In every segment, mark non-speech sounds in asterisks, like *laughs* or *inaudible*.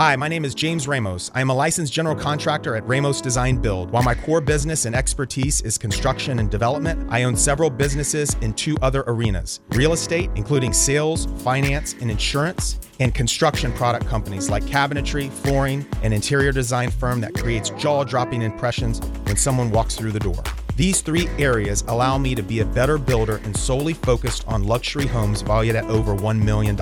Hi, my name is James Ramos. I am a licensed general contractor at Ramos Design Build. While my core business and expertise is construction and development, I own several businesses in two other arenas real estate, including sales, finance, and insurance, and construction product companies like cabinetry, flooring, and interior design firm that creates jaw dropping impressions when someone walks through the door. These three areas allow me to be a better builder and solely focused on luxury homes valued at over $1 million.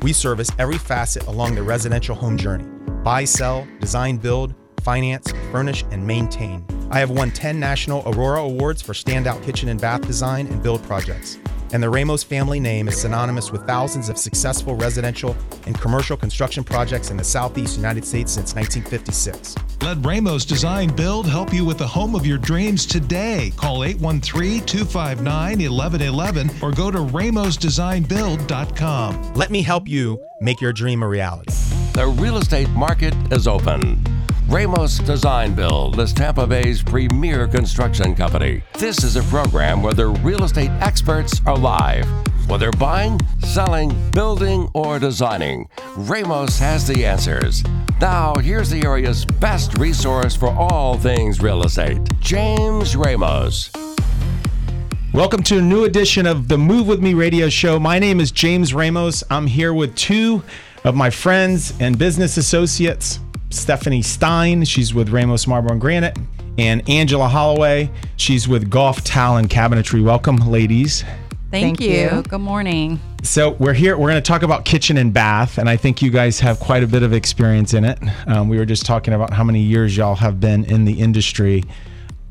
We service every facet along the residential home journey buy, sell, design, build, finance, furnish, and maintain. I have won 10 national Aurora Awards for standout kitchen and bath design and build projects and the Ramos family name is synonymous with thousands of successful residential and commercial construction projects in the Southeast United States since 1956. Let Ramos Design Build help you with the home of your dreams today. Call 813 259 1111 or go to ramosdesignbuild.com. Let me help you make your dream a reality. The real estate market is open. Ramos Design Build is Tampa Bay's premier construction company. This is a program where the real estate experts are live. Whether buying, selling, building, or designing, Ramos has the answers. Now, here's the area's best resource for all things real estate James Ramos. Welcome to a new edition of the Move With Me radio show. My name is James Ramos. I'm here with two of my friends and business associates. Stephanie Stein. She's with Ramos Marble and Granite. And Angela Holloway. She's with Gulf Tile and Cabinetry. Welcome, ladies. Thank, Thank you. you. Good morning. So we're here. We're going to talk about kitchen and bath, and I think you guys have quite a bit of experience in it. Um, we were just talking about how many years y'all have been in the industry.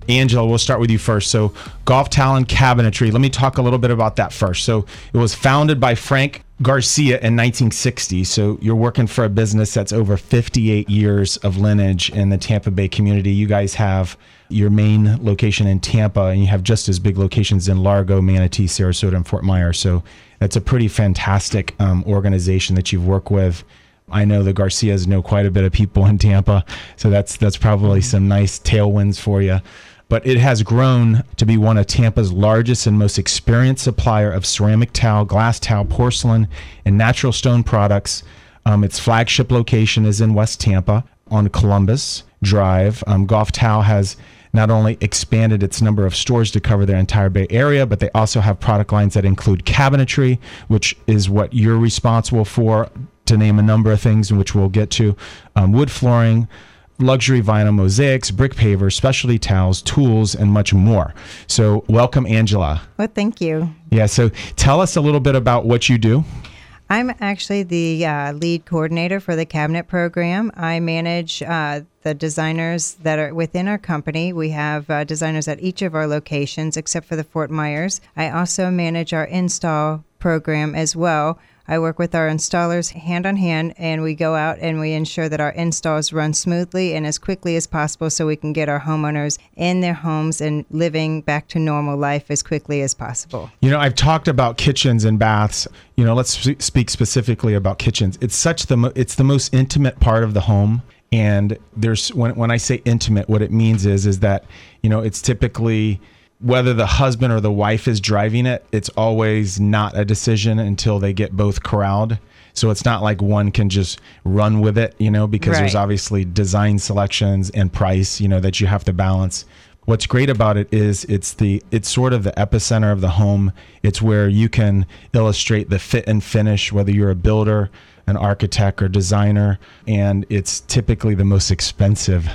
Angela, we'll start with you first. So, Gulf Tile and Cabinetry. Let me talk a little bit about that first. So, it was founded by Frank Garcia in 1960. So, you're working for a business that's over 58 years of lineage in the Tampa Bay community. You guys have your main location in Tampa, and you have just as big locations in Largo, Manatee, Sarasota, and Fort Myers. So, that's a pretty fantastic um, organization that you've worked with. I know the Garcias know quite a bit of people in Tampa, so that's that's probably some nice tailwinds for you but it has grown to be one of Tampa's largest and most experienced supplier of ceramic tile, glass tile, porcelain, and natural stone products. Um, its flagship location is in West Tampa on Columbus Drive. Um, Gulf Tile has not only expanded its number of stores to cover their entire Bay Area, but they also have product lines that include cabinetry, which is what you're responsible for, to name a number of things, which we'll get to, um, wood flooring luxury vinyl mosaics, brick pavers, specialty towels, tools, and much more. So, welcome, Angela. Well, thank you. Yeah, so tell us a little bit about what you do. I'm actually the uh, lead coordinator for the cabinet program. I manage uh, the designers that are within our company. We have uh, designers at each of our locations except for the Fort Myers. I also manage our install program as well, I work with our installers hand on hand, and we go out and we ensure that our installs run smoothly and as quickly as possible so we can get our homeowners in their homes and living back to normal life as quickly as possible. You know, I've talked about kitchens and baths. You know, let's speak specifically about kitchens. It's such the mo- it's the most intimate part of the home and there's when when I say intimate what it means is is that you know it's typically whether the husband or the wife is driving it, it's always not a decision until they get both corralled. So it's not like one can just run with it, you know, because right. there's obviously design selections and price, you know, that you have to balance. What's great about it is it's the it's sort of the epicenter of the home. It's where you can illustrate the fit and finish, whether you're a builder, an architect, or designer, and it's typically the most expensive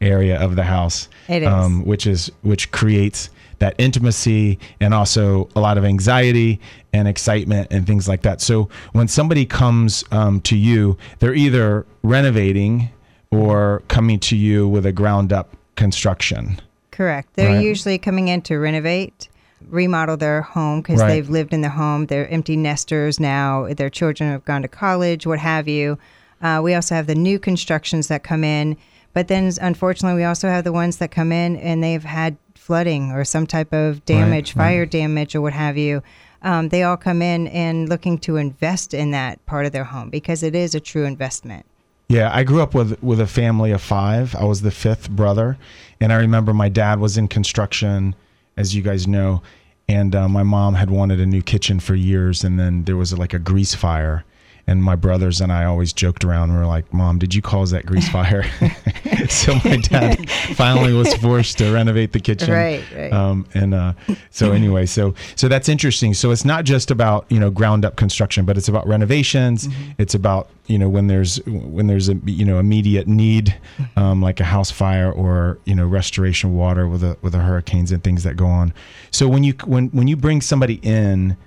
area of the house. It is. Um, which is which creates that intimacy and also a lot of anxiety and excitement and things like that. So when somebody comes um, to you, they're either renovating or coming to you with a ground up construction. Correct. They're right? usually coming in to renovate remodel their home because right. they've lived in the home. They're empty nesters now. Their children have gone to college, what have you. Uh, we also have the new constructions that come in. But then, unfortunately, we also have the ones that come in and they've had flooding or some type of damage, right, fire right. damage, or what have you. Um, they all come in and looking to invest in that part of their home because it is a true investment. Yeah, I grew up with with a family of five. I was the fifth brother, and I remember my dad was in construction, as you guys know, and uh, my mom had wanted a new kitchen for years, and then there was like a grease fire, and my brothers and I always joked around. We were like, "Mom, did you cause that grease fire?" *laughs* so my dad *laughs* finally was forced to renovate the kitchen. Right, right. Um, and uh, so anyway, so so that's interesting. So it's not just about you know ground up construction, but it's about renovations. It's about you know when there's when there's a you know immediate need, um, like a house fire or you know restoration water with a with the hurricanes and things that go on. So when you when when you bring somebody in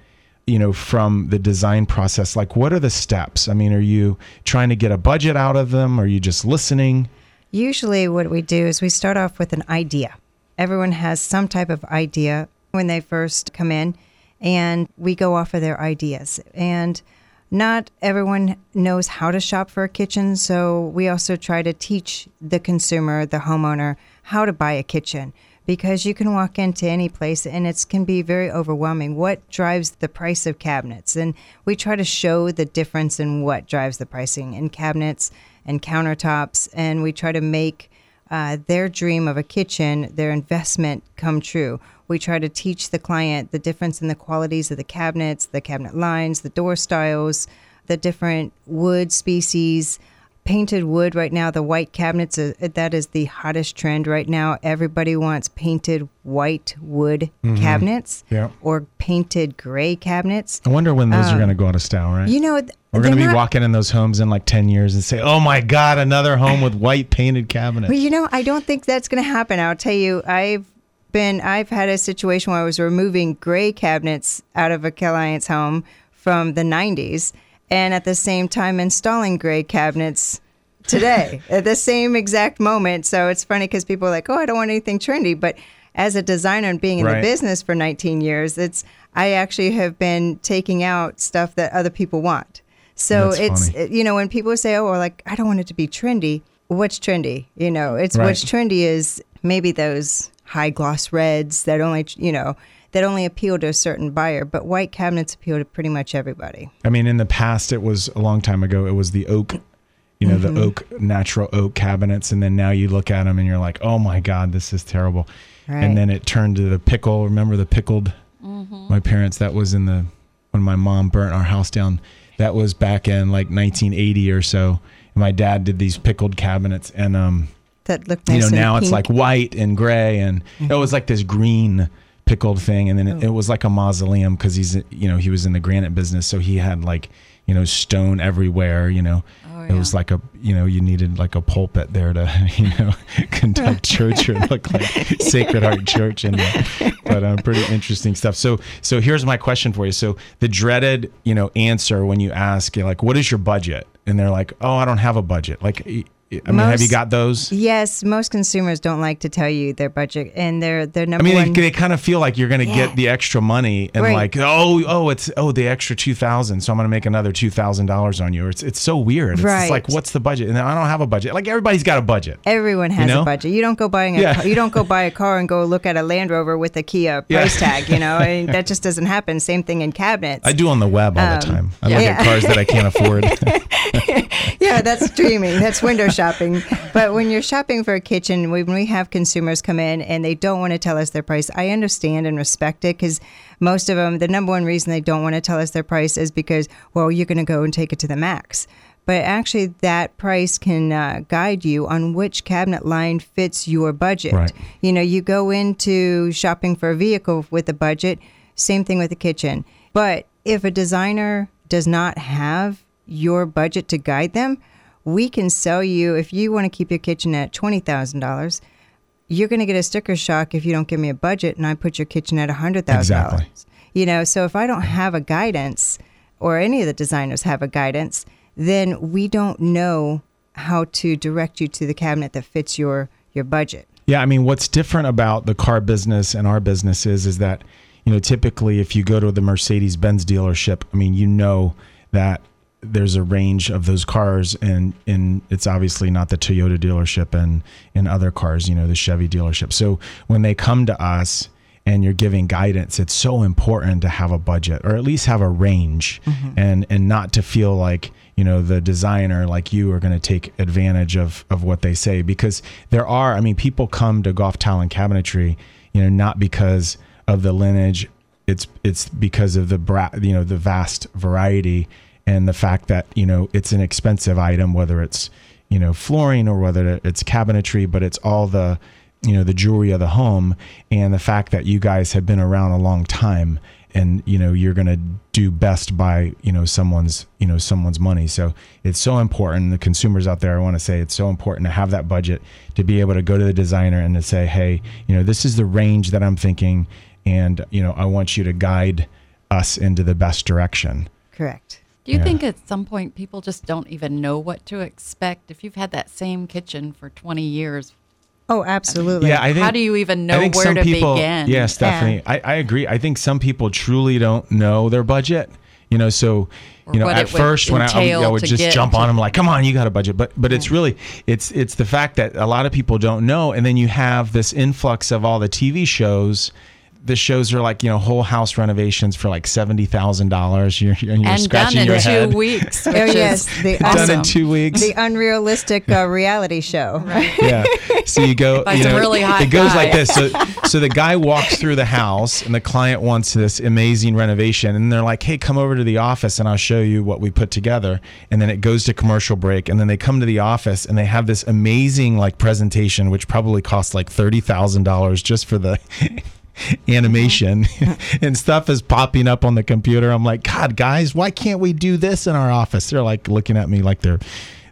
you know from the design process like what are the steps i mean are you trying to get a budget out of them are you just listening Usually, what we do is we start off with an idea. Everyone has some type of idea when they first come in, and we go off of their ideas. And not everyone knows how to shop for a kitchen, so we also try to teach the consumer, the homeowner, how to buy a kitchen because you can walk into any place and it can be very overwhelming. What drives the price of cabinets? And we try to show the difference in what drives the pricing in cabinets and countertops, and we try to make uh, their dream of a kitchen, their investment come true. We try to teach the client the difference in the qualities of the cabinets, the cabinet lines, the door styles, the different wood species. Painted wood right now, the white cabinets, uh, that is the hottest trend right now. Everybody wants painted white wood cabinets Yeah. or painted gray cabinets. i wonder when those are going to go out of style right Um, You know, we're going to be not- walking in those homes in like 10 years and say oh my god another home with white painted cabinets Well, you know, I don't think that's going to happen. I'll tell you, I've been, I've had a situation where I was removing gray cabinets out of a client's home from the 90s and at the same time installing gray cabinets today *laughs* at the same exact moment. So it's funny because people are like, oh, I don't want anything trendy. But as a designer and being in Right. the business for 19 years, it's, I actually have been taking out stuff that other people want. So That's it's, you know, when people say, oh, well, like, I don't want it to be trendy, what's trendy? You know, it's Right. what's trendy is maybe those high gloss reds that only, you know, that only appeal to a certain buyer, but white cabinets appeal to pretty much everybody. i mean in the past it was a long time ago it was the oak you know Mm-hmm. the oak natural oak cabinets and then now you look at them and you're like oh my god this is terrible Right. and then it turned to the pickle remember the pickled my parents that was in the when my mom burnt our house down that was back in like 1980 or so and my dad did these pickled cabinets and um That looked nice. you know and now it's pink. like white and gray and it was like this green pickled thing and then it, it was like a mausoleum because he's you know he was in the granite business so he had like you know stone everywhere you know. It was like a you know you needed like a pulpit there to *laughs* you know *laughs* conduct *laughs* church or look like sacred heart church and but um, pretty interesting stuff. So so here's my question for you. So the dreaded you know answer when you ask like what is your budget? And they're like oh i don't have a budget. Like i mean have you got those Yes, most consumers don't like to tell you their budget, and their their I number mean, one. they, they kind of feel like you're going to Yeah. get the extra money and Right. like, oh, oh, it's oh the extra two thousand, so I'm going to make another two thousand dollars on you. It's it's so weird. It's Right. like, what's the budget? And I don't have a budget. Like everybody's got a budget. Everyone has know? a budget. You don't go buying a Yeah. car, you don't go buy a car and go look at a Land Rover with a Kia Yeah. price tag. You know, *laughs* I mean, that just doesn't happen. Same thing in cabinets. I do on the web all the time. I look Um, yeah. at cars that I can't afford. *laughs* yeah, that's dreaming. That's window shopping. *laughs* But when you're shopping for a kitchen, when we have consumers come in and they don't want to tell us their price, I understand and respect it because most of them, the number one reason they don't want to tell us their price is because, well, you're going to go and take it to the max. But actually, that price can uh, guide you on which cabinet line fits your budget. Right. You know, you go into shopping for a vehicle with a budget, same thing with the kitchen. But if a designer does not have your budget to guide them, we can sell you, if you want to keep your kitchen at $20,000, you're going to get a sticker shock if you don't give me a budget and I put your kitchen at $100,000. Exactly. You know, so if I don't have a guidance or any of the designers have a guidance, then we don't know how to direct you to the cabinet that fits your your budget. Yeah, I mean, what's different about the car business and our business is, is that, you know, typically if you go to the Mercedes Benz dealership, I mean, you know that there's a range of those cars and and it's obviously not the Toyota dealership and and other cars, you know, the Chevy dealership. So when they come to us and you're giving guidance, it's so important to have a budget or at least have a range mm-hmm. and and not to feel like you know the designer like you are going to take advantage of of what they say. Because there are i mean people come to Gulf Tile and Cabinetry you know not because of the lineage it's it's because of the bra- you know the vast variety and the fact that you know it's an expensive item, whether it's you know flooring or whether it's cabinetry, but it's all the you know the jewelry of the home, and the fact that you guys have been around a long time and you know you're going to do best by you know someone's you know someone's money so it's so important the consumers out there i want to say it's so important to have that budget to be able to go to the designer and to say hey you know this is the range that i'm thinking and you know i want you to guide us into the best direction Correct. Do you Yeah. think at some point people just don't even know what to expect? If you've had that same kitchen for 20 years, Oh, absolutely. yeah i think how do you even know I think where some to people, begin? Yeah, Stephanie, Yeah. I, I agree. I think some people truly don't know their budget. You know, so you know, at first when I, I would, I would just jump to- on them like, "Come on, you got a budget." But but it's really it's it's the fact that a lot of people don't know, and then you have this influx of all the TV shows. The shows are like you know whole house renovations for like seventy thousand dollars. You're and you're and done in two head. weeks. Oh, yes. is The, Done awesome. in two weeks. the unrealistic uh, reality show. Right. *laughs* Yeah. So you go. *laughs* By you some know, really hot it goes like this. So, so the guy walks through the house, and the client wants this amazing renovation, and they're like, "Hey, come over to the office, and I'll show you what we put together." And then it goes to commercial break, and then they come to the office, and they have this amazing like presentation, which probably costs like thirty thousand dollars just for the. *laughs* *laughs* animation mm-hmm. *laughs* and stuff is popping up on the computer. I'm like, God, guys, why can't we do this in our office? They're like looking at me like they're,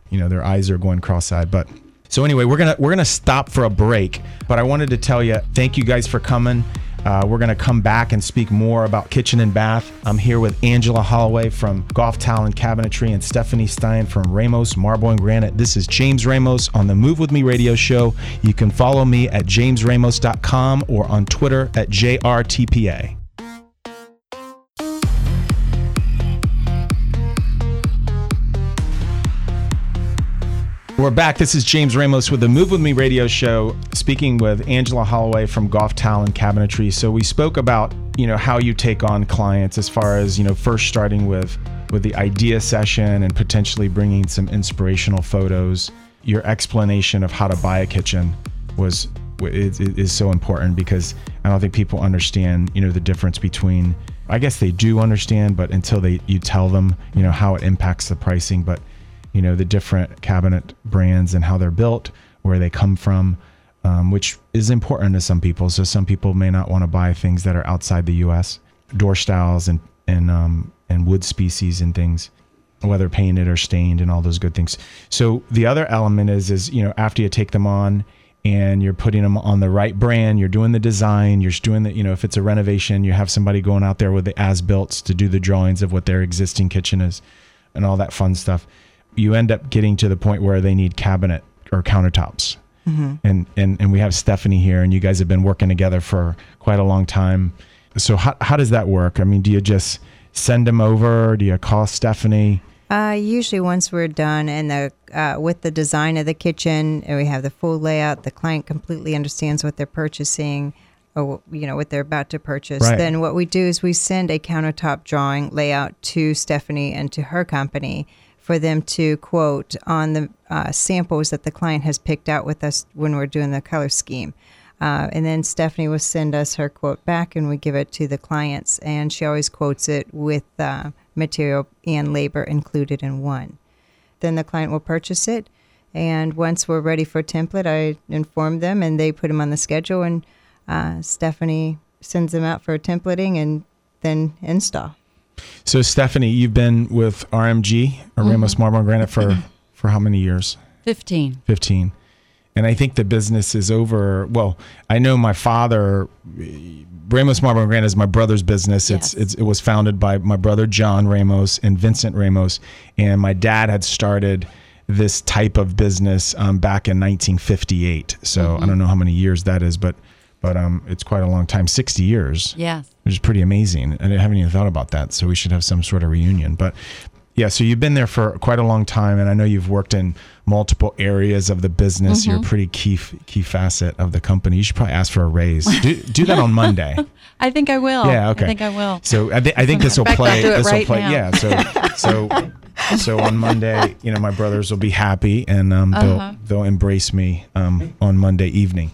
you know, their eyes are going cross-eyed. But so anyway, we're gonna we're gonna stop for a break. But I wanted to tell you, thank you guys for coming. Uh, we're gonna come back and speak more about kitchen and bath. I'm here with Angela Holloway from Gulf Tile and Cabinetry and Stephanie Stein from Ramos Marble and Granite. This is James Ramos on the Move With Me radio show. You can follow me at jamesramos.com or on Twitter at JRTPA. We're back. This is James Ramos with the Move With Me radio show, speaking with Angela Holloway from Gulf Tile and Cabinetry. So we spoke about, you know, how you take on clients as far as, you know, first starting with with the idea session and potentially bringing some inspirational photos. Your explanation of how to buy a kitchen was is, is so important because I don't think people understand, you know, the difference between. I guess they do understand, but until they you tell them, you know, how it impacts the pricing, but you know the different cabinet brands and how they're built, where they come from, um, which is important to some people. So some people may not want to buy things that are outside the U.S. door styles and and um, and wood species and things, whether painted or stained and all those good things. So the other element is is you know after you take them on and you're putting them on the right brand, you're doing the design, you're doing the you know if it's a renovation, you have somebody going out there with the as builts to do the drawings of what their existing kitchen is, and all that fun stuff you end up getting to the point where they need cabinet or countertops. And, and and we have Stephanie here, and you guys have been working together for quite a long time. So how how does that work? I mean, do you just send them over? Do you call Stephanie? Uh, usually, once we're done and the uh, with the design of the kitchen, and we have the full layout, the client completely understands what they're purchasing, or you know what they're about to purchase. Right. Then what we do is we send a countertop drawing layout to Stephanie and to her company for them to quote on the uh, samples that the client has picked out with us when we're doing the color scheme. Uh, and then Stephanie will send us her quote back, and we give it to the clients. And she always quotes it with uh, material and labor included in one. Then the client will purchase it, and once we're ready for template, I inform them, and they put them on the schedule. And uh, Stephanie sends them out for templating, and then install. So Stephanie, you've been with RMG or Ramos Marble and Granite for mm-hmm. for how many years? 15. 15 and i think the business is over well i know my father ramos marble and granite is my brother's business. It's, Yes. it's it was founded by my brother john ramos and vincent ramos. And my dad had started this type of business um, back in 1958 so i mm-hmm. don't know how many years that is but but um, it's quite a long time 60 years Yes. which is pretty amazing. And I haven't even thought about that. So we should have some sort of reunion. But yeah, so you've been there for quite a long time, and I know you've worked in multiple areas of the business. You're a pretty key key facet of the company. You should probably ask for a raise. Do, do that on Monday. *laughs* I think I will. Yeah, okay. I think I will. So I, th- I think this will In fact, I'll play. This will right play. now. Yeah. So so *laughs* so on Monday, you know, my brothers will be happy, and um, Uh-huh. they'll they'll embrace me um, on Monday evening.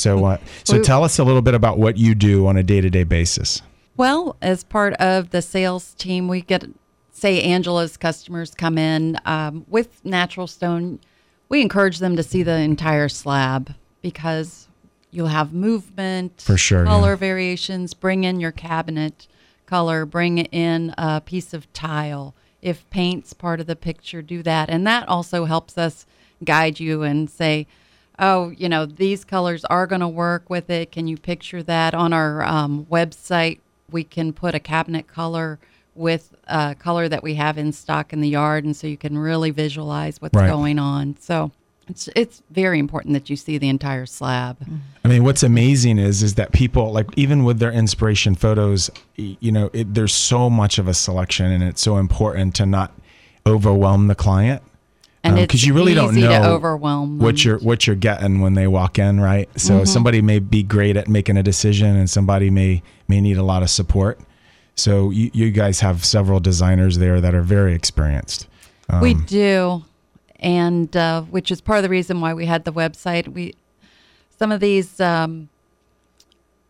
So uh, so We- tell us a little bit about what you do on a day to day basis. Well, as part of the sales team, we get say Angela's customers come in um, with natural stone, we encourage them to see the entire slab because you'll have movement, For sure, color yeah. variations. Bring in your cabinet color. Bring in a piece of tile. If paint's part of the picture, do that, and that also helps us guide you and say, oh, you know, these colors are going to work with it. Can you picture that on our um, website? We can put a cabinet color with a color that we have in stock in the yard, and so you can really visualize what's Right. going on. So it's it's very important that you see the entire slab. I mean, what's amazing is is that people like even with their inspiration photos, you know, it, there's so much of a selection, and it's so important to not overwhelm the client And because Um, you really don't know to overwhelm what you're what you're getting when they walk in, right? So Mm-hmm. somebody may be great at making a decision, and somebody may may need a lot of support. So you, you guys have several designers there that are very experienced. we Um, do, and uh, which is part of the reason why we had the website. We some of these um,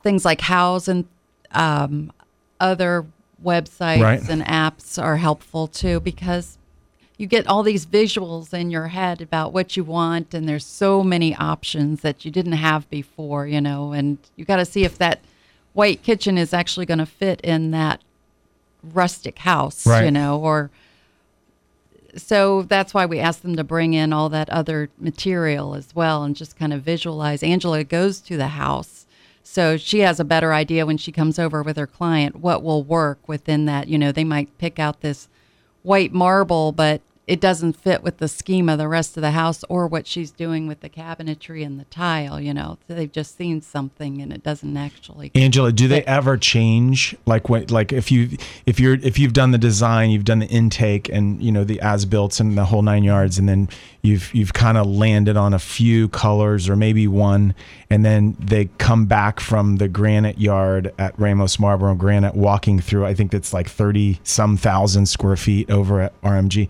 things like Houzz and um, other websites Right. and apps are helpful too because you get all these visuals in your head about what you want and there's so many options that you didn't have before you know and you got to see if that white kitchen is actually going to fit in that rustic house you know or so that's why we asked them to bring in all that other material as well and just kind of visualize. Angela goes to the house, so she has a better idea when she comes over with her client what will work within that. You know, they might pick out this white marble, but it doesn't fit with the scheme of the rest of the house or what she's doing with the cabinetry and the tile. You know, they've just seen something and it doesn't actually. Angela, do they ever change? Like when, like if you if you're if you've done the design, you've done the intake, and you know the as built and the whole nine yards, and then you've you've kind of landed on a few colors or maybe one, and then they come back from the granite yard at Ramos Marble and Granite, walking through. I think that's like thirty some thousand square feet over at RMG,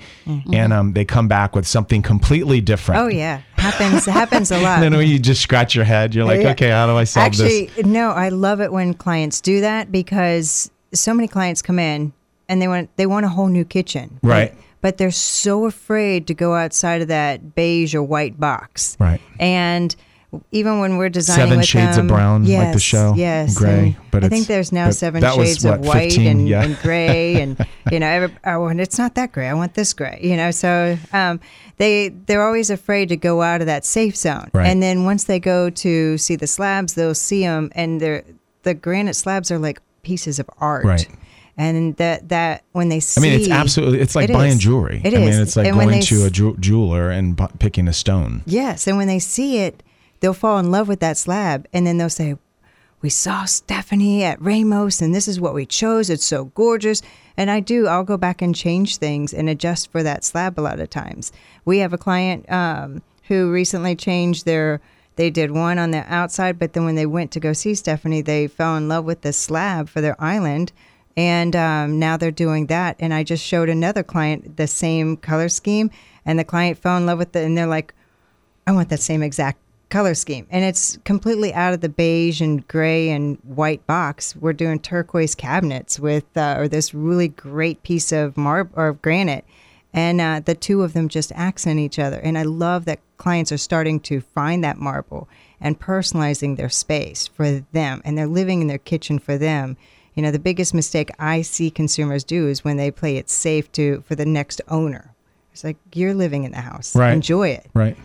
and um, they come back with something completely different. Oh yeah, happens happens a lot. *laughs* Then when you just scratch your head, you're like, Yeah. okay, how do I solve Actually, this? no, I love it when clients do that because so many clients come in and they want they want a whole new kitchen. Right. But they're so afraid to go outside of that beige or white box. Right. And even when we're designing Seven shades them, of brown, like the show, yes, gray, and but I think there's now seven shades what, of white 15? and, Yeah. and gray, *laughs* and you know, every, oh, and it's not that gray. I want this gray. You know, so um, they they're always afraid to go out of that safe zone. Right. And then once they go to see the slabs, they'll see them, and they're the granite slabs are like pieces of art. Right. And that that when they see, I mean, it's absolutely. It's like It buying is. jewelry. It I mean, it's like And going to a jew- jeweler and bu- picking a stone. Yes, and when they see it, they'll fall in love with that slab, and then they'll say, "We saw Stephanie at Ramos, and this is what we chose. It's so gorgeous." And I do. I'll go back and change things and adjust for that slab a lot of times. We have a client um, who recently changed their. They did one on the outside, but then when they went to go see Stephanie, they fell in love with the slab for their island. And um, now they're doing that. And I just showed another client the same color scheme, and the client fell in love with it. And they're like, I want that same exact color scheme. And it's completely out of the beige and gray and white box. We're doing turquoise cabinets with, uh, or this really great piece of marble or granite. And uh, the two of them just accent each other. And I love that clients are starting to find that marble and personalizing their space for them. And they're living in their kitchen for them. You know, the biggest mistake I see consumers do is when they play it safe to for the next owner. It's like you're living in the house. Right. Enjoy it. Right.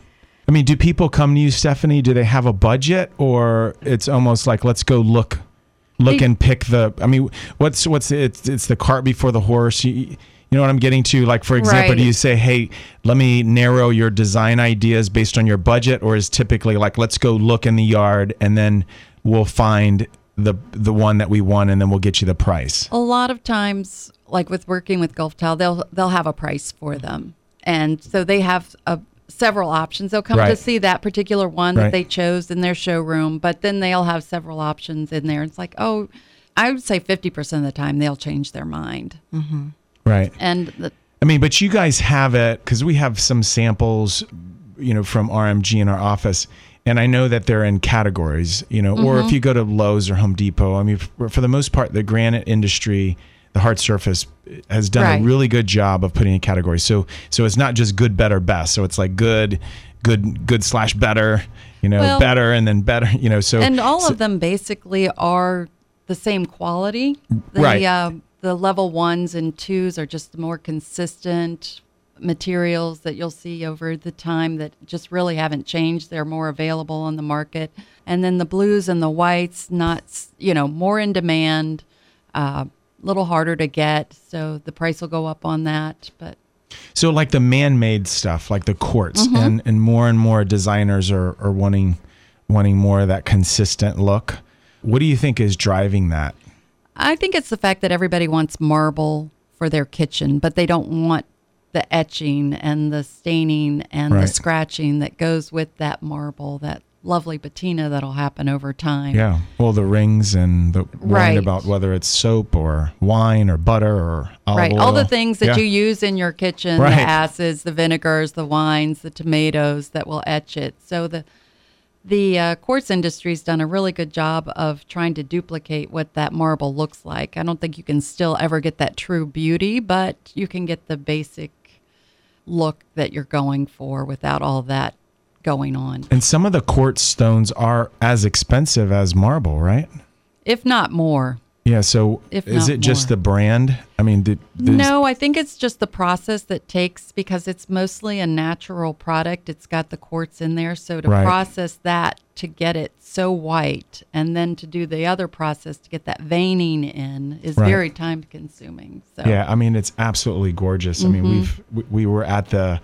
I mean, do people come to you, Stephanie? Do they have a budget, or it's almost like let's go look, look They- and pick the? I mean, what's what's it's it's the cart before the horse. You, you know what I'm getting to? Like, for example, Right. do you say, "Hey, let me narrow your design ideas based on your budget," or is typically like, "Let's go look in the yard and then we'll find the the one that we want and then we'll get you the price." A lot of times, like with working with Gulf Tile, they'll they'll have a price for them, and so they have a, several options. They'll come to see that particular one Right. that they chose in their showroom, but then they'll have several options in there. It's like, oh, I would say fifty percent of the time they'll change their mind, mm-hmm. Right. and the, I mean, but you guys have it because we have some samples, you know, from RMG in our office, and I know that they're in categories, you know, or if you go to Lowe's or Home Depot, I mean, for, for the most part, the granite industry, the hard surface has done Right. a really good job of putting in categories. So so it's not just good, better, best. So it's like good, good, good slash better. You know, Well- better and then better. You know, so and all so- of them basically are the same quality. The, Right. Uh, the level ones and twos are just more consistent materials that you'll see over the time that just really haven't changed. They're more available on the market. And then the blues and the whites, not, you know, more in demand, a uh, little harder to get. So the price will go up on that. But So like the man-made stuff, like the quartz, Mm-hmm. and and more and more designers are are wanting wanting more of that consistent look. What do you think is driving that? I think it's the fact that everybody wants marble for their kitchen, but they don't want the etching and the staining and Right. the scratching that goes with that marble, that lovely patina that'll happen over time. Yeah. Well, the rings and the Right. about whether it's soap or wine or butter or Right. All the things that Yeah. you use in your kitchen, Right. the acids, the vinegars, the wines, the tomatoes that will etch it. So the the uh, quartz industry's done a really good job of trying to duplicate what that marble looks like. I don't think you can still ever get that true beauty, but you can get the basic look that you're going for without all that going on. And some of the quartz stones are as expensive as marble, right? If not more. Yeah. So If is it just the brand? I mean, No, I think it's just the process that takes because it's mostly a natural product. It's got the quartz in there. So to Right. process that to get it so white and then to do the other process to get that veining in is Right. very time consuming. So Yeah, I mean it's absolutely gorgeous. I mean Mm-hmm. we've we, we were at the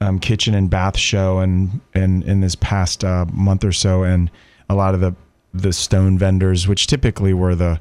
um, kitchen and bath show and and in this past uh, month or so, and a lot of the the stone vendors, which typically were the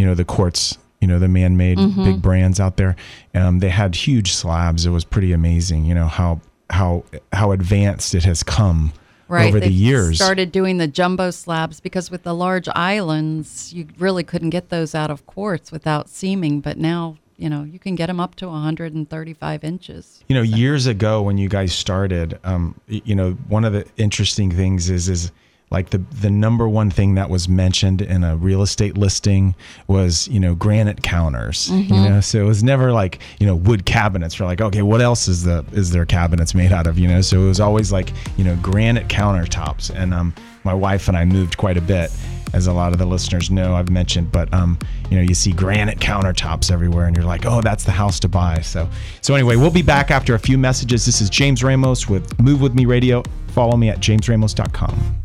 you know the quartz, you know the man-made Mm-hmm. big brands out there, um, they had huge slabs. It was pretty amazing. You know how how how advanced it has come right, over the they've years. started doing the jumbo slabs because with the large islands, you really couldn't get those out of quartz without seaming. But now, you know, you can get them up to 135 inches. You know, years ago when you guys started, um, you know, one of the interesting things is is like the the number one thing that was mentioned in a real estate listing was you know granite counters. You know, so it was never like you know wood cabinets. We're like, okay, what else is the is their cabinets made out of? You know, so it was always like you know granite countertops. And um, my wife and I moved quite a bit. As a lot of the listeners know, I've mentioned, but um, you know, you see granite countertops everywhere, and you're like, "Oh, that's the house to buy." So, so anyway, we'll be back after a few messages. This is James Ramos with Move with Me Radio. Follow me at jamesramos.com.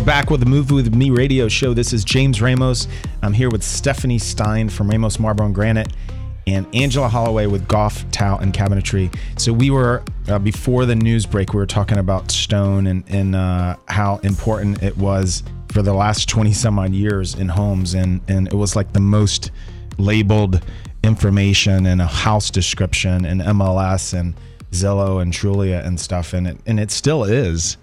We're back with the Move with Me radio show. This is James Ramos. I'm here with Stephanie Stein from Ramos Marble and Granite and Angela Holloway with Gulf Tile and Cabinetry. So we were uh, before the news break. We were talking about stone and and uh, how important it was for the last 20 some odd years in homes, and and it was like the most labeled information and a house description and MLS and Zillow and Trulia and stuff, and it and it still is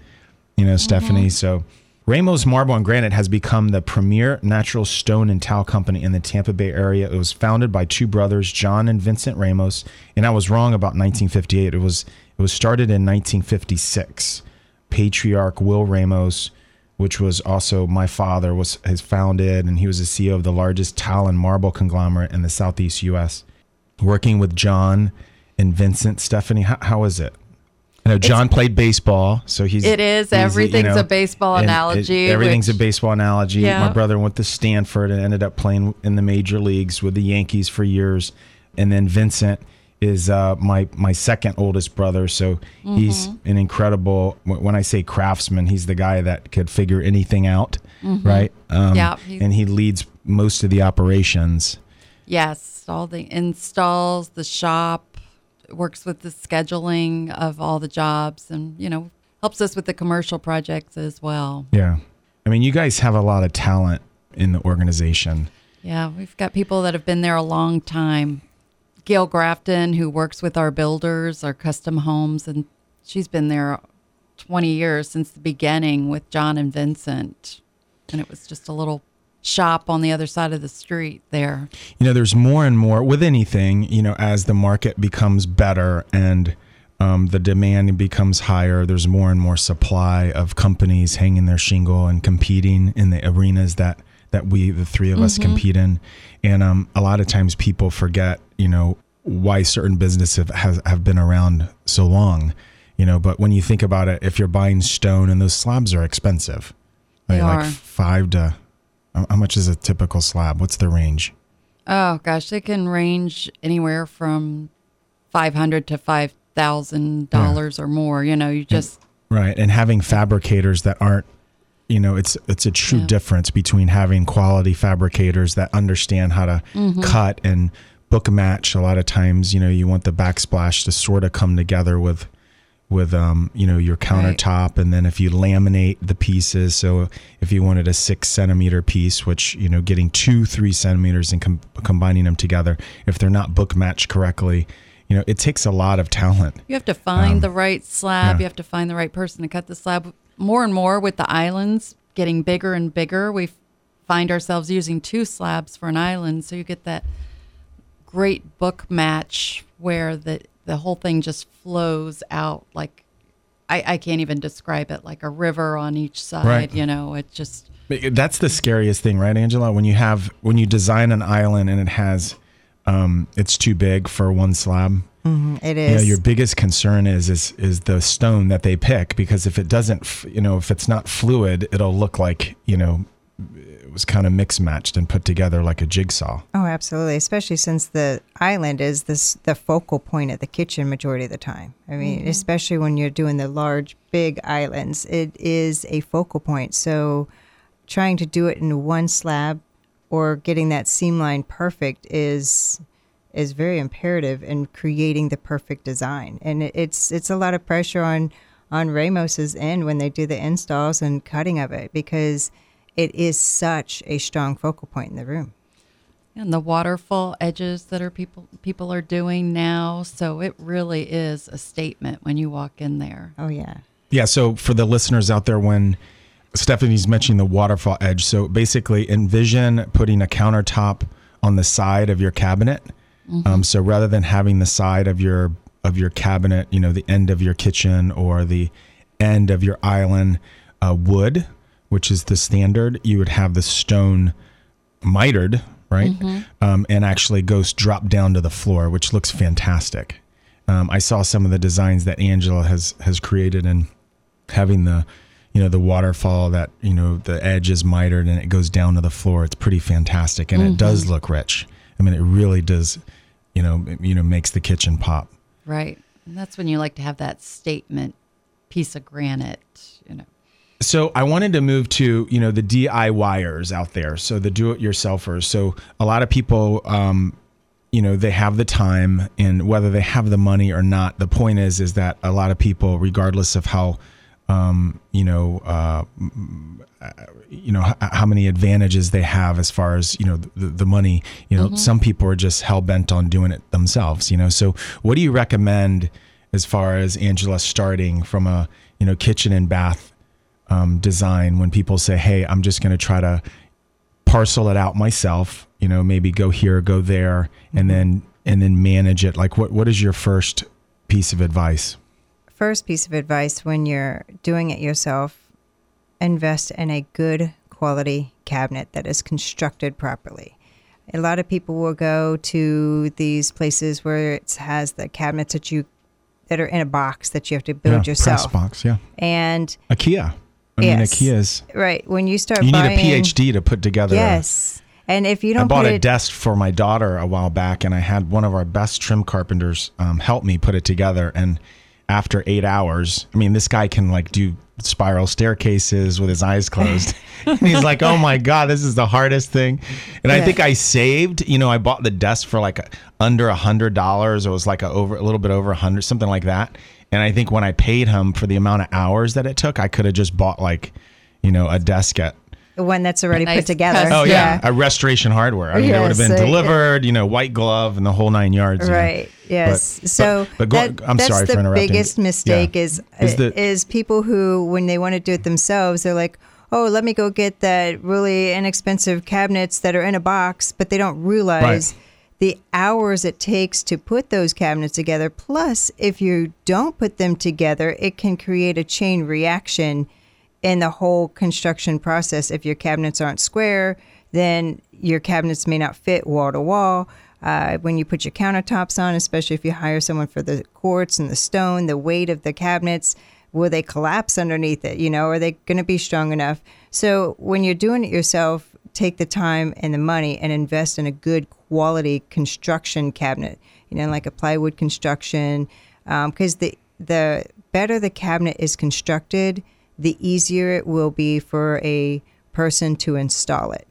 you know, Stephanie. So Ramos Marble and Granite has become the premier natural stone and towel company in the Tampa Bay area. It was founded by two brothers, John and Vincent Ramos, and I was wrong about 1958. It was it was started in 1956. Patriarch Will Ramos, which was also my father, was has founded, and he was the CEO of the largest tile and marble conglomerate in the Southeast U.S. Working with John and Vincent, Stephanie, how, how is it? I know John played baseball, so he's. It is. he's, you Everything's a baseball and it- analogy, everything's a baseball analogy. Yeah. My brother went to Stanford and ended up playing in the major leagues with the Yankees for years, and then Vincent is uh, my my second oldest brother. So he's Mm-hmm. an incredible. When I say craftsman, he's the guy that could figure anything out, right? Um, Mm-hmm. Yeah, and he leads most of the operations. Yes, all the installs, the shop, works with the scheduling of all the jobs and, you know, helps us with the commercial projects as well. Yeah, I mean, you guys have a lot of talent in the organization. Yeah, we've got people that have been there a long time. Gail Grafton, who works with our builders, our custom homes, and she's been there 20 years since the beginning with John and Vincent. And it was just a little shop on the other side of the street there. you know there's more and more with anything you know as the market becomes better and um, the demand becomes higher. There's more and more supply of companies hanging their shingle and competing in the arenas that that we, the three of us, compete in. And um, a lot of times people forget, you know, why certain businesses have, has, have been around so long, you know. But when you think about it, if you're buying stone and those slabs are expensive, like five to how much is a typical slab? What's the range? Oh gosh, they can range anywhere from five hundred to five thousand dollars or more. You know, you just Right, and having fabricators that aren't, you know, it's it's a true Yeah. difference between having quality fabricators that understand how to Mm-hmm. cut and book match. A lot of times, you know, you want the backsplash to sort of come together with with um, you know, your countertop, and then if you laminate the pieces, so if you wanted a six centimeter piece, which you know, getting two three centimeters and com- combining them together, if they're not book matched correctly, you know, it takes a lot of talent. you have to find Um, the right slab. yeah. You have to find the right person to cut the slab. More and more with the islands getting bigger and bigger, we find ourselves using two slabs for an island, so you get that great book match where the the whole thing just flows out like I, I can't even describe it like a river on each side. Right. You know, it just That's the scariest thing, right, Angela? When you have when you design an island and it has um it's too big for one slab. It is. You know, your biggest concern is is is the stone that they pick because if it doesn't, you know, if it's not fluid, it'll look like you know it was kind of mix matched and put together like a jigsaw. Oh, absolutely. Especially since the island is this the focal point of the kitchen majority of the time. I mean, mm-hmm. especially when you're doing the large, big islands, it is a focal point. So, trying to do it in one slab or getting that seam line perfect is is very imperative in creating the perfect design. And it's it's a lot of pressure on on Ramos's end when they do the installs and cutting of it because it is such a strong focal point in the room. and the waterfall edges that are people people are doing now. So it really is a statement when you walk in there. Oh yeah. Yeah. So for the listeners out there, when Stephanie's mentioning the waterfall edge, so basically envision putting a countertop on the side of your cabinet. Um, so rather than having the side of your of your cabinet, you know, the end of your kitchen or the end of your island uh, wood, which is the standard, you would have the stone mitered, right? Um, and actually goes drop down to the floor, which looks fantastic. Um, I saw some of the designs that Angela has has created and having the you know the waterfall that you know the edge is mitered and it goes down to the floor. It's pretty fantastic and it does look rich. I mean, it really does. You know, it- you know, makes the kitchen pop. Right. And that's when you like to have that statement piece of granite, you know. So I wanted to move to you know the DIYers out there, so the do-it-yourselfers. So a lot of people, um, you know, they have the time, and whether they have the money or not, the point is is that a lot of people, regardless of how, um, you know, uh, you know h- how many advantages they have as far as you know the, the money you know some people are just hell-bent on doing it themselves you know? So what do you recommend as far as angela starting from a you know kitchen and bath um, design when people say hey i'm just going to try to parcel it out myself you know maybe go here go there and then and then manage it. Like what what is your first piece of advice? First piece of advice when you're doing it yourself, invest in a good quality cabinet that is constructed properly. A lot of people will go to these places where it has the cabinets that you that are in a box that you have to build yeah, yourself. press box yeah. And ikea i mean Yes. ikea's right when you start you need a buying, phd to put together a- Yes. And if you don't I bought a it, desk for my daughter a while back, and I had one of our best trim carpenters um, help me put it together. And after eight hours, I mean, this guy can like do spiral staircases with his eyes closed. *laughs* and he's like, "Oh my god, this is the hardest thing." And I think I saved. You know, I bought the desk for like under a hundred dollars. It was like a over a little bit over a hundred, something like that. And I think when I paid him for the amount of hours that it took, I could have just bought like, you know, a desk at one that's already Nice put together. custom- Oh yeah, a restoration hardware. I mean, it would have been delivered, you know, white glove and the whole nine yards. you know. Right. Yes. But- so but, but go, that- I'm that's sorry the for interrupting. biggest mistake Yeah. is Is is, people who when they want to do it themselves, they're like, "Oh, let me go get that really inexpensive cabinets that are in a box," but they don't realize the hours it takes to put those cabinets together. Plus, if you don't put them together, it can create a chain reaction in the whole construction process. If your cabinets aren't square, then your cabinets may not fit wall to wall. Uh, when you put your countertops on, especially if you hire someone for the quartz and the stone, the weight of the cabinets, will they collapse underneath it? You know, are they going to be strong enough? So when you're doing it yourself, take the time and the money and invest in a good quality construction cabinet. You know, like a plywood construction, because um, the the better the cabinet is constructed, the easier it will be for a person to install it.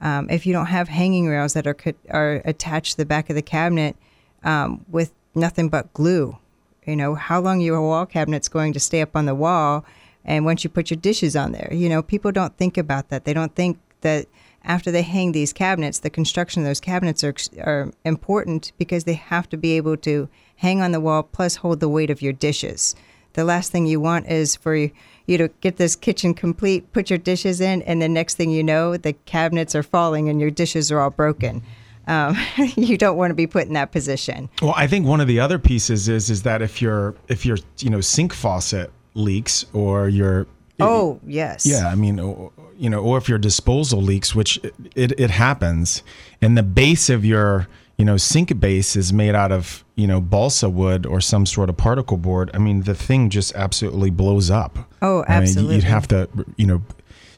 Um, if you don't have hanging rails that are are attached to the back of the cabinet um, with nothing but glue, you know how long your wall cabinet's going to stay up on the wall, and once you put your dishes on there, you know people don't think about that. They don't think that after they hang these cabinets, the construction of those cabinets are, are important because they have to be able to hang on the wall plus hold the weight of your dishes. The last thing you want is for you, you to get this kitchen complete, put your dishes in, and the next thing you know, the cabinets are falling and your dishes are all broken. Um, *laughs* you don't want to be put in that position. Well, I think one of the other pieces is is that if your if your you know sink faucet leaks or your oh yes yeah I mean you know, or if your disposal leaks, which it, it happens, and the base of your you know sink base is made out of you know balsa wood or some sort of particle board. I mean, the thing just absolutely blows up. Oh, absolutely. I mean, you'd have to you know.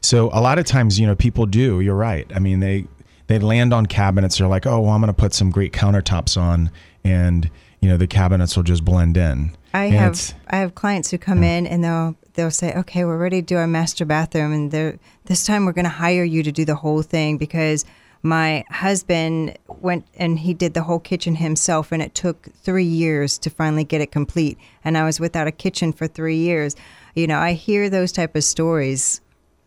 So a lot of times, you know, people do. You're right. I mean, they they land on cabinets. They're like, oh, well, I'm going to put some great countertops on, and you know, the cabinets will just blend in. I and have I have clients who come yeah. in and they'll they'll say, okay, we're ready to do our master bathroom, and this time we're going to hire you to do the whole thing because my husband went and he did the whole kitchen himself, and it took three years to finally get it complete. And I was without a kitchen for three years. You know, I hear those type of stories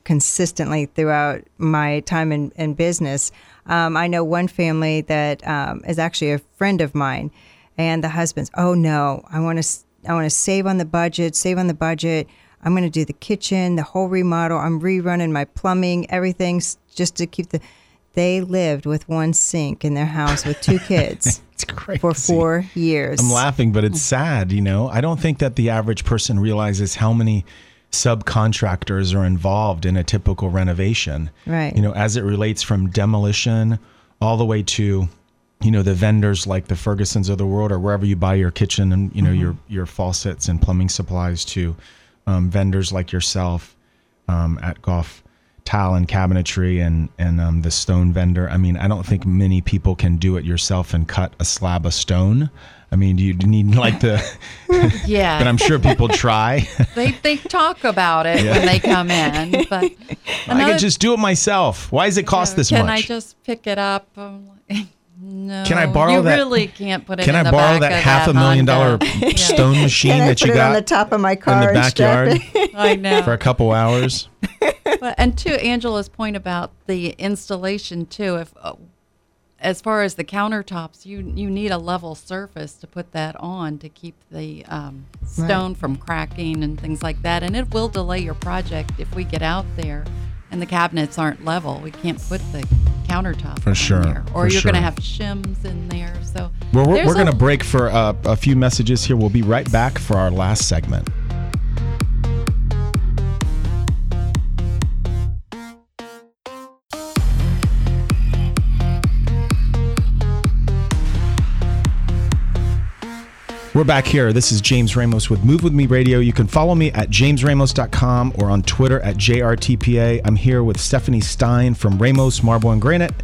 consistently throughout my time in, in business. Um, I know one family that um, is actually a friend of mine, and the husband's, oh no, I want to, I want to save on the budget, save on the budget. I'm going to do the kitchen, the whole remodel. I'm rerunning my plumbing, everything just to keep the. They lived with one sink in their house with two kids *laughs* for four years. I'm laughing, but it's sad. You know, I don't think that the average person realizes how many subcontractors are involved in a typical renovation. Right. You know, as it relates from demolition all the way to you know the vendors like the Fergusons of the world or wherever you buy your kitchen and you know mm-hmm. your your faucets and plumbing supplies to um, vendors like yourself um, at Gulf Tile and Cabinetry and and um, the stone vendor. I mean, I don't think many people can do it yourself and cut a slab of stone. I mean, you need like the? *laughs* yeah. but I'm sure people try. *laughs* they they talk about it yeah. when they come in, but another, I could just do it myself. Why does it cost this can much? Can I just pick it up? No, can I borrow you that? You really can't put it. Can I borrow that half that a million dollar *laughs* stone machine can that you got on the top of my car in the backyard? *laughs* *laughs* I know for a couple hours. But, and to Angela's point about the installation too, if uh, as far as the countertops, you you need a level surface to put that on to keep the um, stone right. from cracking and things like that, and it will delay your project if we get out there and the cabinets aren't level. We can't put the countertop for sure, there. or you're sure. going to have shims in there. So well, we're, we're going to break for uh, a few messages here. We'll be right back for our last segment. We're back here. This is James Ramos with Move With Me Radio. You can follow me at jamesramos.com or on Twitter at JRTPA. I'm here with Stephanie Stein from Ramos Marble and Granite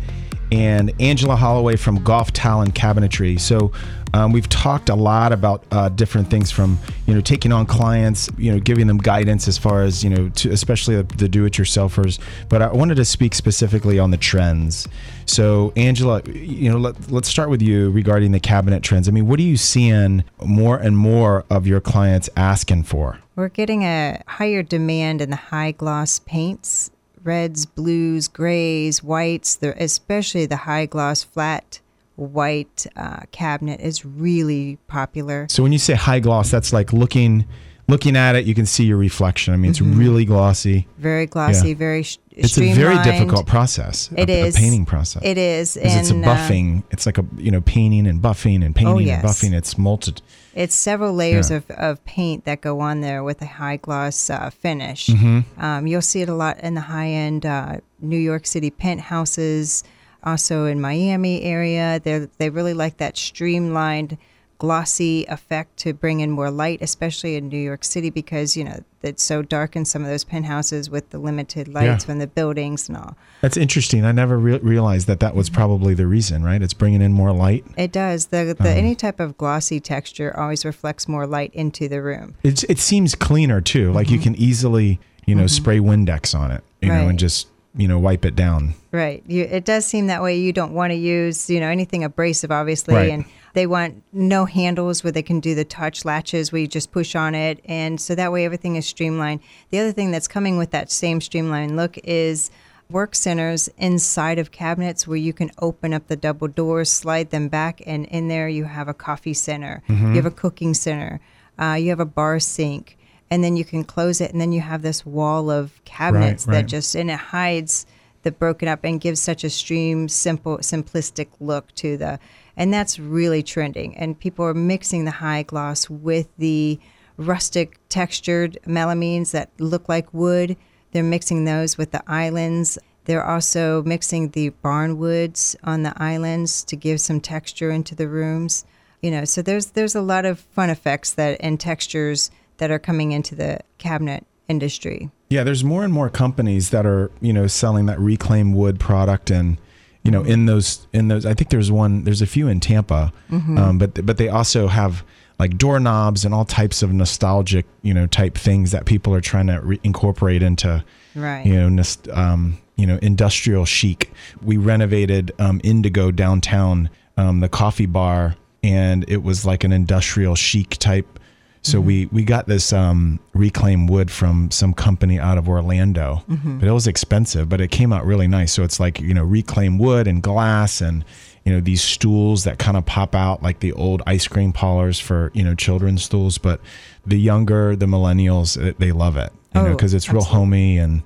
and Angela Holloway from Gulf Tile and Cabinetry. So um, we've talked a lot about uh, different things from you know taking on clients, you know giving them guidance as far as you know to, especially the, the do-it-yourselfers. But I wanted to speak specifically on the trends. So Angela, you know let, let's start with you regarding the cabinet trends. I mean, what are you seeing more and more of your clients asking for? We're getting a higher demand in the high gloss paints reds, blues, grays, whites, especially the high gloss flat white uh, cabinet is really popular. So when you say high gloss, that's like looking looking at it, you can see your reflection. I mean, it's really glossy. Very glossy, Yeah. very sh- It's a very difficult process. It a, is. a painting process. It is, 'Cause it's a and, uh, buffing. it's like a you know painting and buffing and painting Oh, yes. and buffing. It's multi. It's several layers Yeah. of, of paint that go on there with a high gloss uh, finish. Mm-hmm. Um, you'll see it a lot in the high end uh, New York City penthouses, also in Miami area. They they really like that streamlined, glossy effect to bring in more light, especially in New York City because you know it's so dark in some of those penthouses with the limited lights Yeah. from the buildings and all. That's interesting. I never re- realized that that was mm-hmm. probably the reason. Right? It's bringing in more light. It does. The, the um, any type of glossy texture always reflects more light into the room. It's, it seems cleaner too. Like you mm-hmm. can easily you know mm-hmm. spray Windex on it, you know, Mm-hmm. And just you know wipe it down. Right. You, it does seem that way. You don't want to use, you know, anything abrasive, obviously, Right. and they want no handles where they can do the touch latches where you just push on it, and so that way everything is streamlined. The other thing that's coming with that same streamlined look is work centers inside of cabinets where you can open up the double doors, slide them back, and in there you have a coffee center, you have a cooking center, uh, you have a bar sink. And then you can close it, and then you have this wall of cabinets right. that just and it hides the broken up and gives such a stream simple simplistic look to the and that's really trending. And people are mixing the high gloss with the rustic textured melamines that look like wood. They're mixing those with the islands. They're also mixing the barn woods on the islands to give some texture into the rooms. You know so there's there's a lot of fun effects that and textures that are coming into the cabinet industry Yeah, there's more and more companies that are you know selling that reclaimed wood product and you know in those in those I think there's one there's a few in Tampa, um, but but they also have like doorknobs and all types of nostalgic you know type things that people are trying to re- incorporate into Right. you know nost- um, you know industrial chic. We renovated um, Indigo downtown, um, the coffee bar, and it was like an industrial chic type. So we we got this um, reclaimed wood from some company out of Orlando, but it was expensive, but it came out really nice. So it's like you know reclaimed wood and glass and you know these stools that kind of pop out like the old ice cream parlors for you know children's stools. But the younger, the millennials, eh, they love it, you know, Oh, because it's real homey and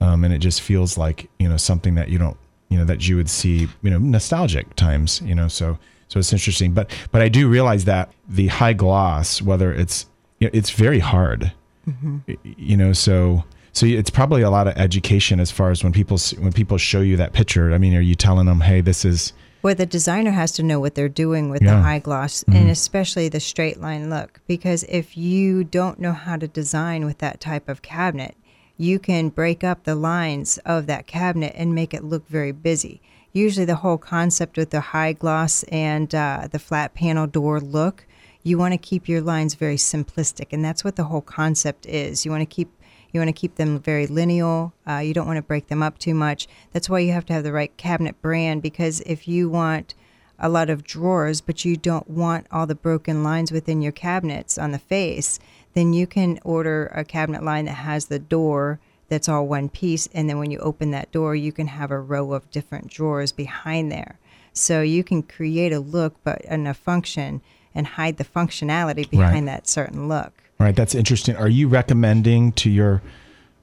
um, and it just feels like you know something that you don't you know that you would see you know nostalgic times you know so so it's interesting but but i do realize that the high gloss whether it's you know, it's very hard Y- you know so so it's probably a lot of education as far as when people when people show you that picture i mean are you telling them hey this is where the designer has to know what they're doing with Yeah. Mm-hmm. the high gloss and especially the straight line look. Because if you don't know how to design with that type of cabinet, you can break up the lines of that cabinet and make it look very busy. Usually, the whole concept with the high gloss and uh, the flat panel door look, you want to keep your lines very simplistic, and that's what the whole concept is. You want to keep you want to keep them very lineal. Uh, you don't want to break them up too much. That's why you have to have the right cabinet brand because if you want a lot of drawers, but you don't want all the broken lines within your cabinets on the face, then you can order a cabinet line that has the door that's all one piece. And then when you open that door, you can have a row of different drawers behind there. So you can create a look, but and a function and hide the functionality behind that certain look. all right that's interesting are you recommending to your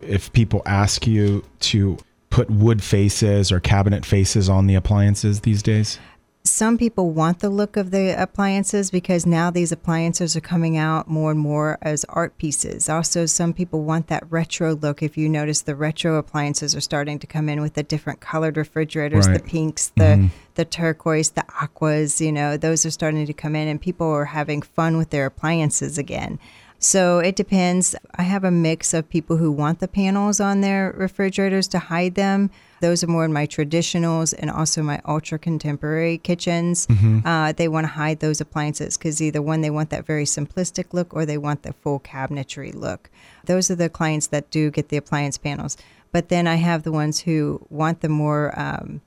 if people ask you to put wood faces or cabinet faces on the appliances these days some people want the look of the appliances because now these appliances are coming out more and more as art pieces. Also, some people want that retro look. If you notice, the retro appliances are starting to come in with the different colored refrigerators, Right. the pinks, the mm-hmm. the turquoise, the aquas. You know, those are starting to come in, and people are having fun with their appliances again. So it depends. I have a mix of people who want the panels on their refrigerators to hide them. Those are more in my traditionals and also my ultra contemporary kitchens. Uh, they want to hide those appliances because either one, they want that very simplistic look or they want the full cabinetry look. Those are the clients that do get the appliance panels. But then I have the ones who want the more um,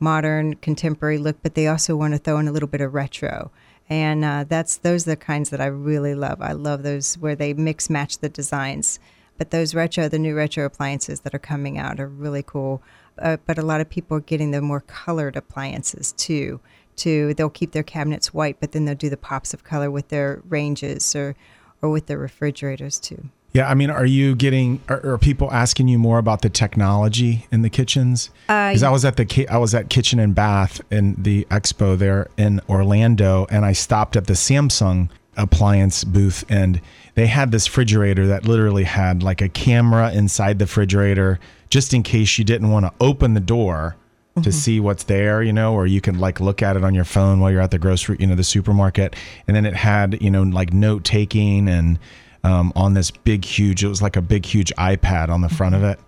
modern, contemporary look, but they also want to throw in a little bit of retro. And uh, that's those are the kinds that I really love. I love those where they mix match the designs. But those retro, the new retro appliances that are coming out are really cool. Uh, but a lot of people are getting the more colored appliances too. To they'll keep their cabinets white, but then they'll do the pops of color with their ranges or or with their refrigerators too. Yeah, I mean, are you getting? Are, are people asking you more about the technology in the kitchens? Uh, because I was at the I was at Kitchen and Bath in the expo there in Orlando, and I stopped at the Samsung appliance booth, and they had this refrigerator that literally had like a camera inside the refrigerator, just in case you didn't want to open the door to mm-hmm. see what's there, you know, or you can like look at it on your phone while you're at the grocery, you know, the supermarket, and then it had you know like note taking and um, on this big, huge. It was like a big, huge iPad on the front of it,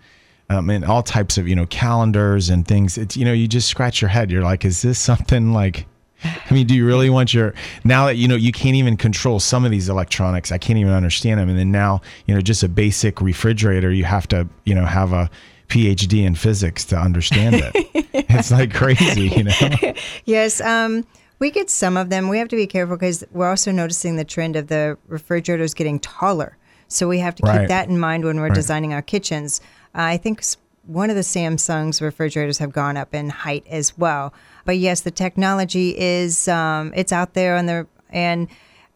um, and all types of you know calendars and things. It's you know you just scratch your head. You're like, is this something like? I mean, do you really want your now that you know you can't even control some of these electronics? I can't even understand them. And then now you know just a basic refrigerator, you have to you know have a PhD in physics to understand it. *laughs* it's like crazy, you know. *laughs* Yes, um, we get some of them. We have to be careful because we're also noticing the trend of the refrigerators getting taller. So we have to Right. keep that in mind when we're Right. designing our kitchens. I think one of the Samsung's refrigerators have gone up in height as well. But yes, the technology is um, it's out there on the and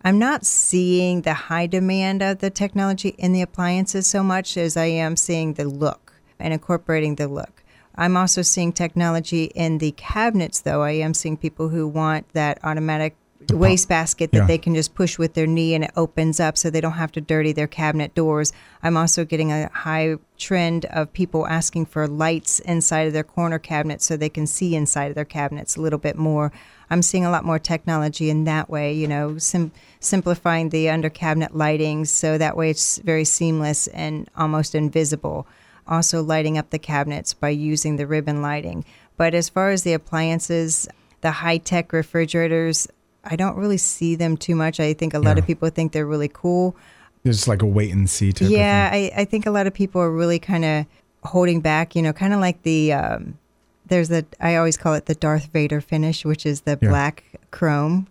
I'm not seeing the high demand of the technology in the appliances so much as I am seeing the look and incorporating the look. I'm also seeing technology in the cabinets, though. I am seeing people who want that automatic waste basket that Yeah. they can just push with their knee and it opens up so they don't have to dirty their cabinet doors. I'm also getting a high trend of people asking for lights inside of their corner cabinets so they can see inside of their cabinets a little bit more. I'm seeing a lot more technology in that way, you know, sim- simplifying the under cabinet lighting so that way it's very seamless and almost invisible also lighting up the cabinets by using the ribbon lighting. But as far as the appliances, the high tech refrigerators, I don't really see them too much. I think a lot Yeah. of people think they're really cool. It's like a wait and see type yeah. I, I think a lot of people are really kind of holding back, you know, kind of like the, um, there's a, I always call it the Darth Vader finish, which is the Yeah. black chrome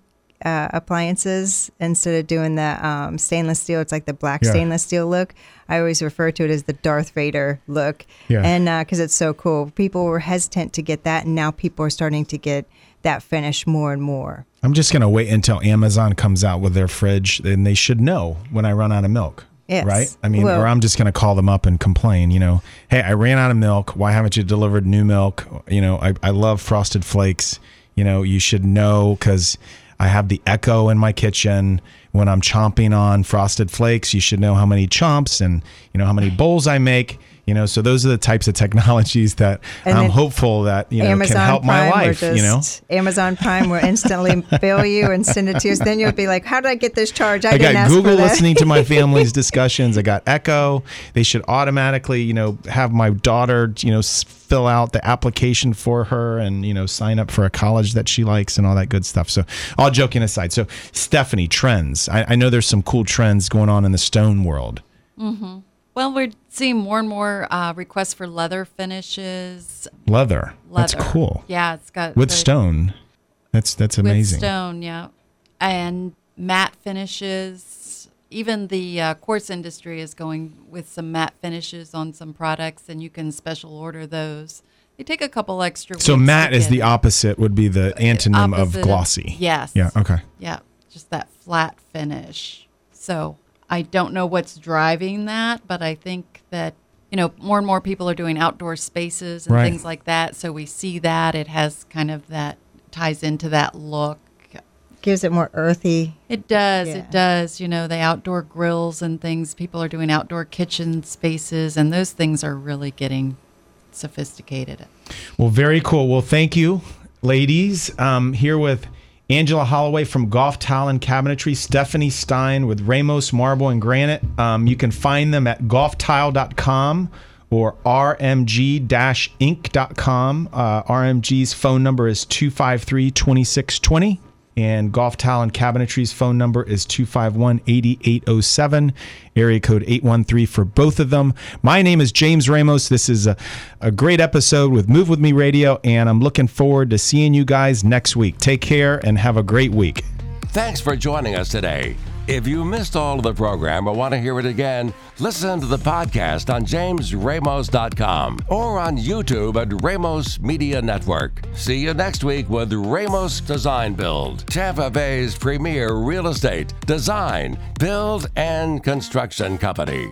uh, appliances instead of doing the um, stainless steel. It's like the black Yeah. stainless steel look. I always refer to it as the Darth Vader look, Yeah. and because it's so cool, people were hesitant to get that, and now people are starting to get that finish more and more. I'm just gonna wait until Amazon comes out with their fridge, and they should know when I run out of milk. Yes. Right? I mean, Well- or I'm just gonna call them up and complain. You know, hey, I ran out of milk. Why haven't you delivered new milk? You know, I, I love frosted flakes. You know, you should know because I have the echo in my kitchen. When I'm chomping on frosted flakes, you should know how many chomps and you know how many bowls I make. You know, so those are the types of technologies that And I'm hopeful that you know Amazon can help Prime my life. will you know, Amazon Prime will instantly *laughs* bill you and send it to you. So then you'll be like, "How did I get this charge? I, I didn't got ask Google for that." listening to my *laughs* family's discussions. I got Echo. They should automatically, you know, have my daughter, you know, fill out the application for her and, you know, sign up for a college that she likes and all that good stuff. So, all joking aside. So, Stephanie, trends. I, I know there's some cool trends going on in the stone world. Mm-hmm. Well, we're seeing more and more uh, requests for leather finishes. Leather. Leather. That's cool. Yeah, it's got With the- stone. That's that's amazing. With stone, yeah, and matte finishes. Even the uh, quartz industry is going with some matte finishes on some products, and you can special order those. They take a couple extra. So matte is the opposite would be the antonym of Opposite glossy. Yes. Yeah, okay. Yeah, just that flat finish. So I don't know what's driving that, but I think that you know more and more people are doing outdoor spaces and Right. things like that. So we see that it has kind of that ties into that look. Gives it more earthy. It does. Yeah. It does. You know, the outdoor grills and things. People are doing outdoor kitchen spaces, and those things are really getting sophisticated. Well, very cool. Well, thank you, ladies. Um, here with Angela Holloway from Gulf Tile and Cabinetry, Stephanie Stein with Ramos Marble and Granite. Um, you can find them at gulftile.com or rmg-inc.com. Uh, RMG's phone number is 253 2620. And Gulf Tile and Cabinetry's phone number is 251 8807, area code 813 for both of them. My name is James Ramos. This is a, a great episode with Move With Me Radio, and I'm looking forward to seeing you guys next week. Take care and have a great week. Thanks for joining us today. If you missed all of the program or want to hear it again, listen to the podcast on jamesramos.com or on YouTube at Ramos Media Network. See you next week with Ramos Design Build, Tampa Bay's premier real estate, design, build, and construction company.